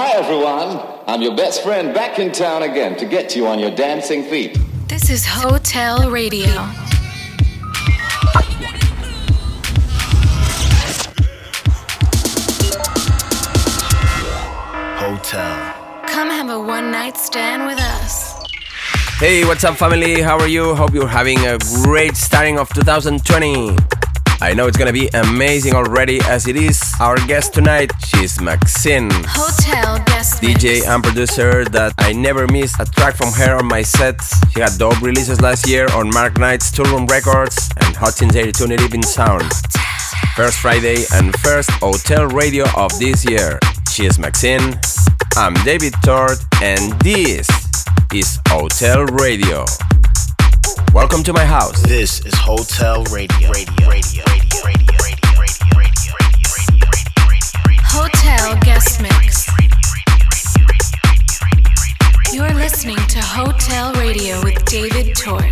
Hi, everyone. I'm your best friend back in town again to get you on your dancing feet. This is Hotel Radio. Hotel. Come have a one night stand with us. Hey, what's up, family? How are you? Hope you're having a great starting of 2020. I know it's gonna be amazing already as it is. Our guest tonight, she's Maxinne. Hotel guest DJ and producer that I never miss a track from her on my sets. She had dope releases last year on Mark Knight's Toolroom Records and Hot Since 82 Knee Deep in Sound. First Friday and first Hotel Radio of this year. She is Maxinne. I'm David Tort and this is Hotel Radio. Welcome to my house. This is Hotel Radio. Radio. Radio. Radio. Radio. Hotel Guest Mix. You're listening to Hotel Radio with David Tort.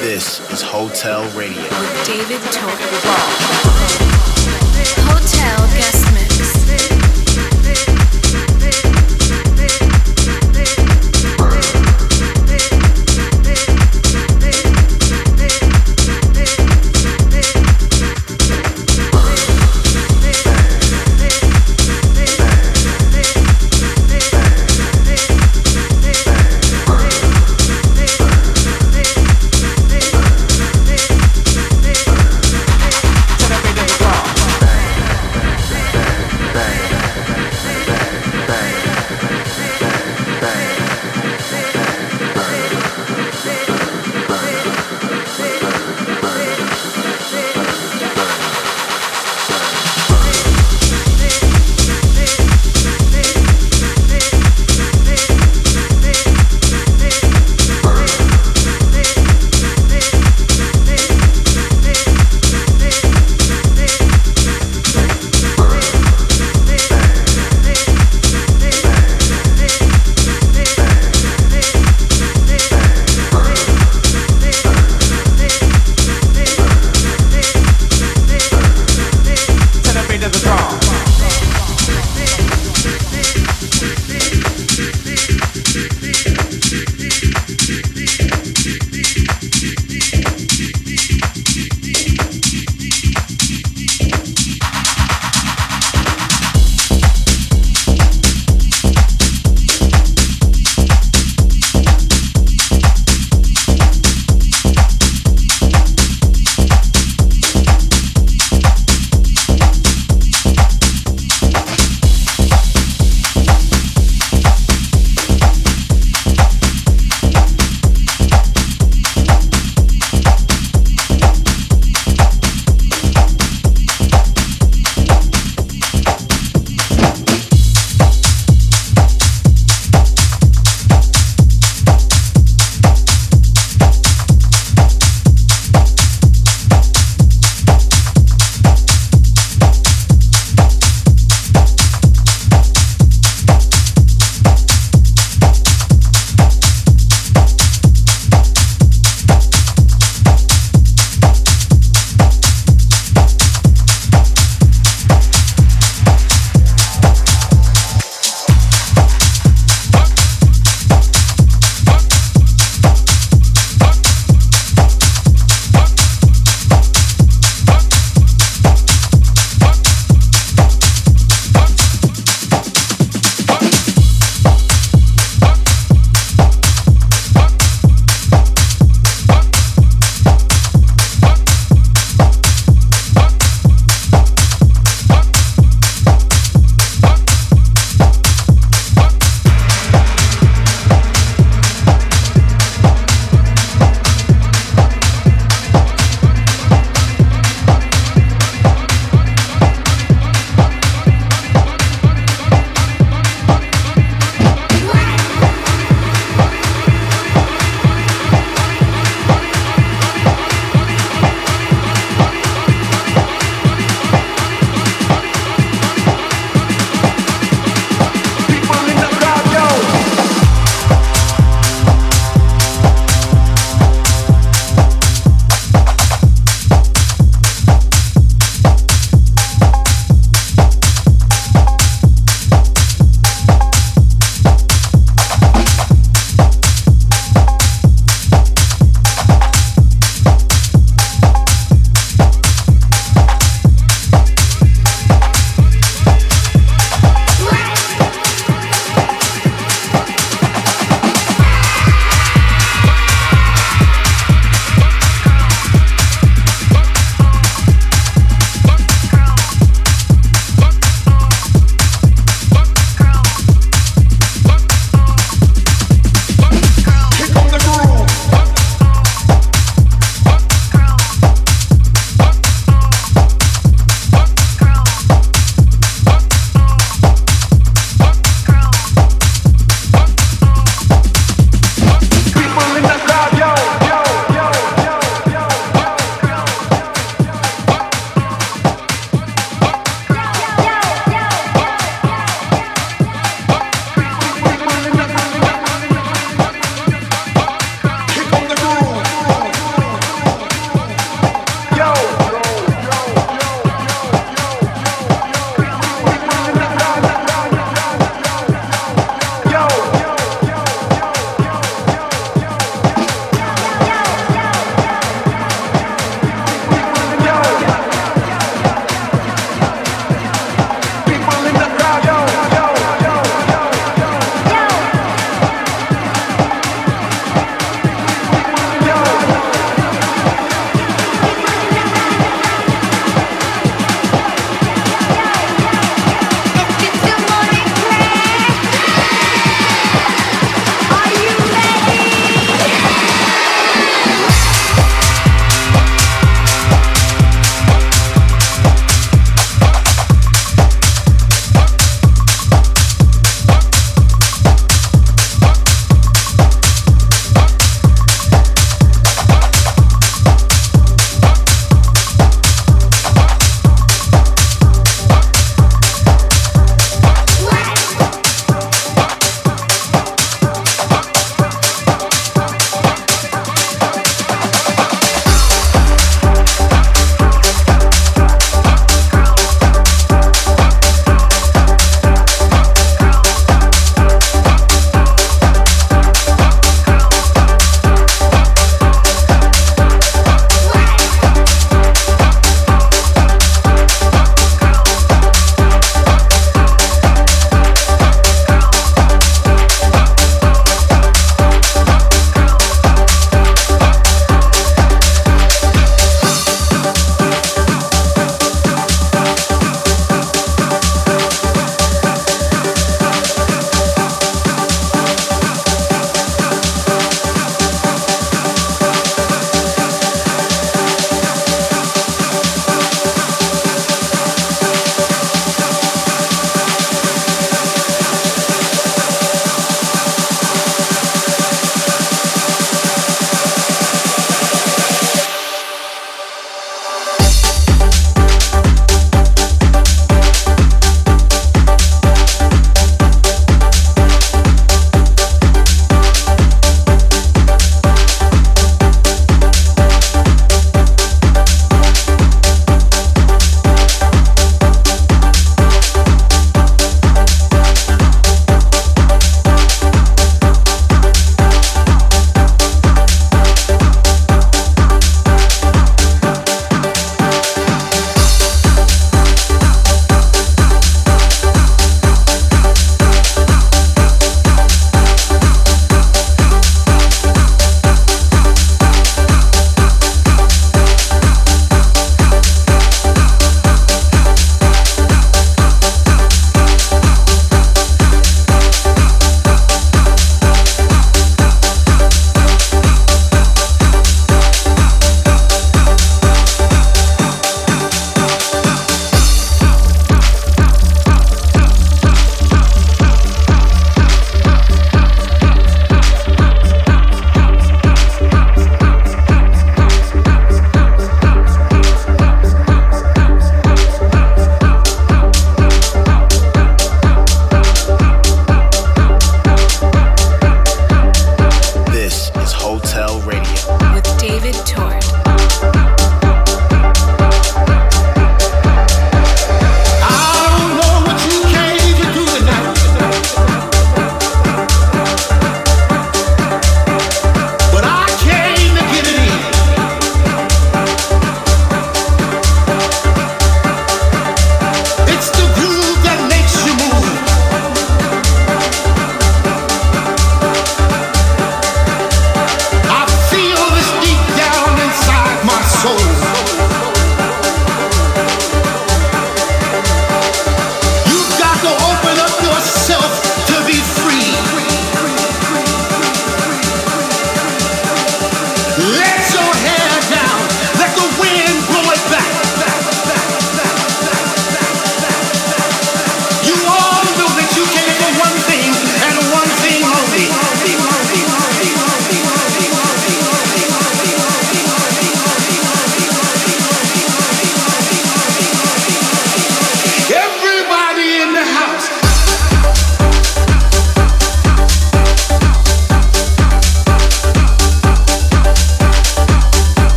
This is Hotel Radio with David Tokyo.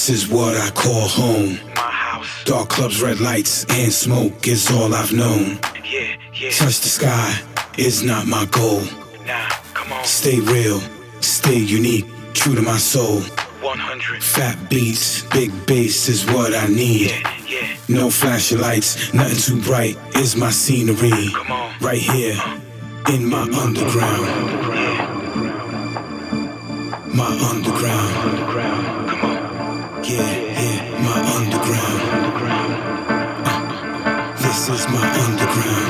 This is what I call home. My house. Dark clubs, red lights, and smoke is all I've known. Yeah, yeah. Touch the sky is not my goal. Nah, come on. Stay real, stay unique, true to my soul. 100. Fat beats, big bass is what I need. Yeah, yeah. No flashy lights, nothing too bright is my scenery. Come on. Right here, in my underground. My underground. My underground. My underground my underground. Uh, this is my underground.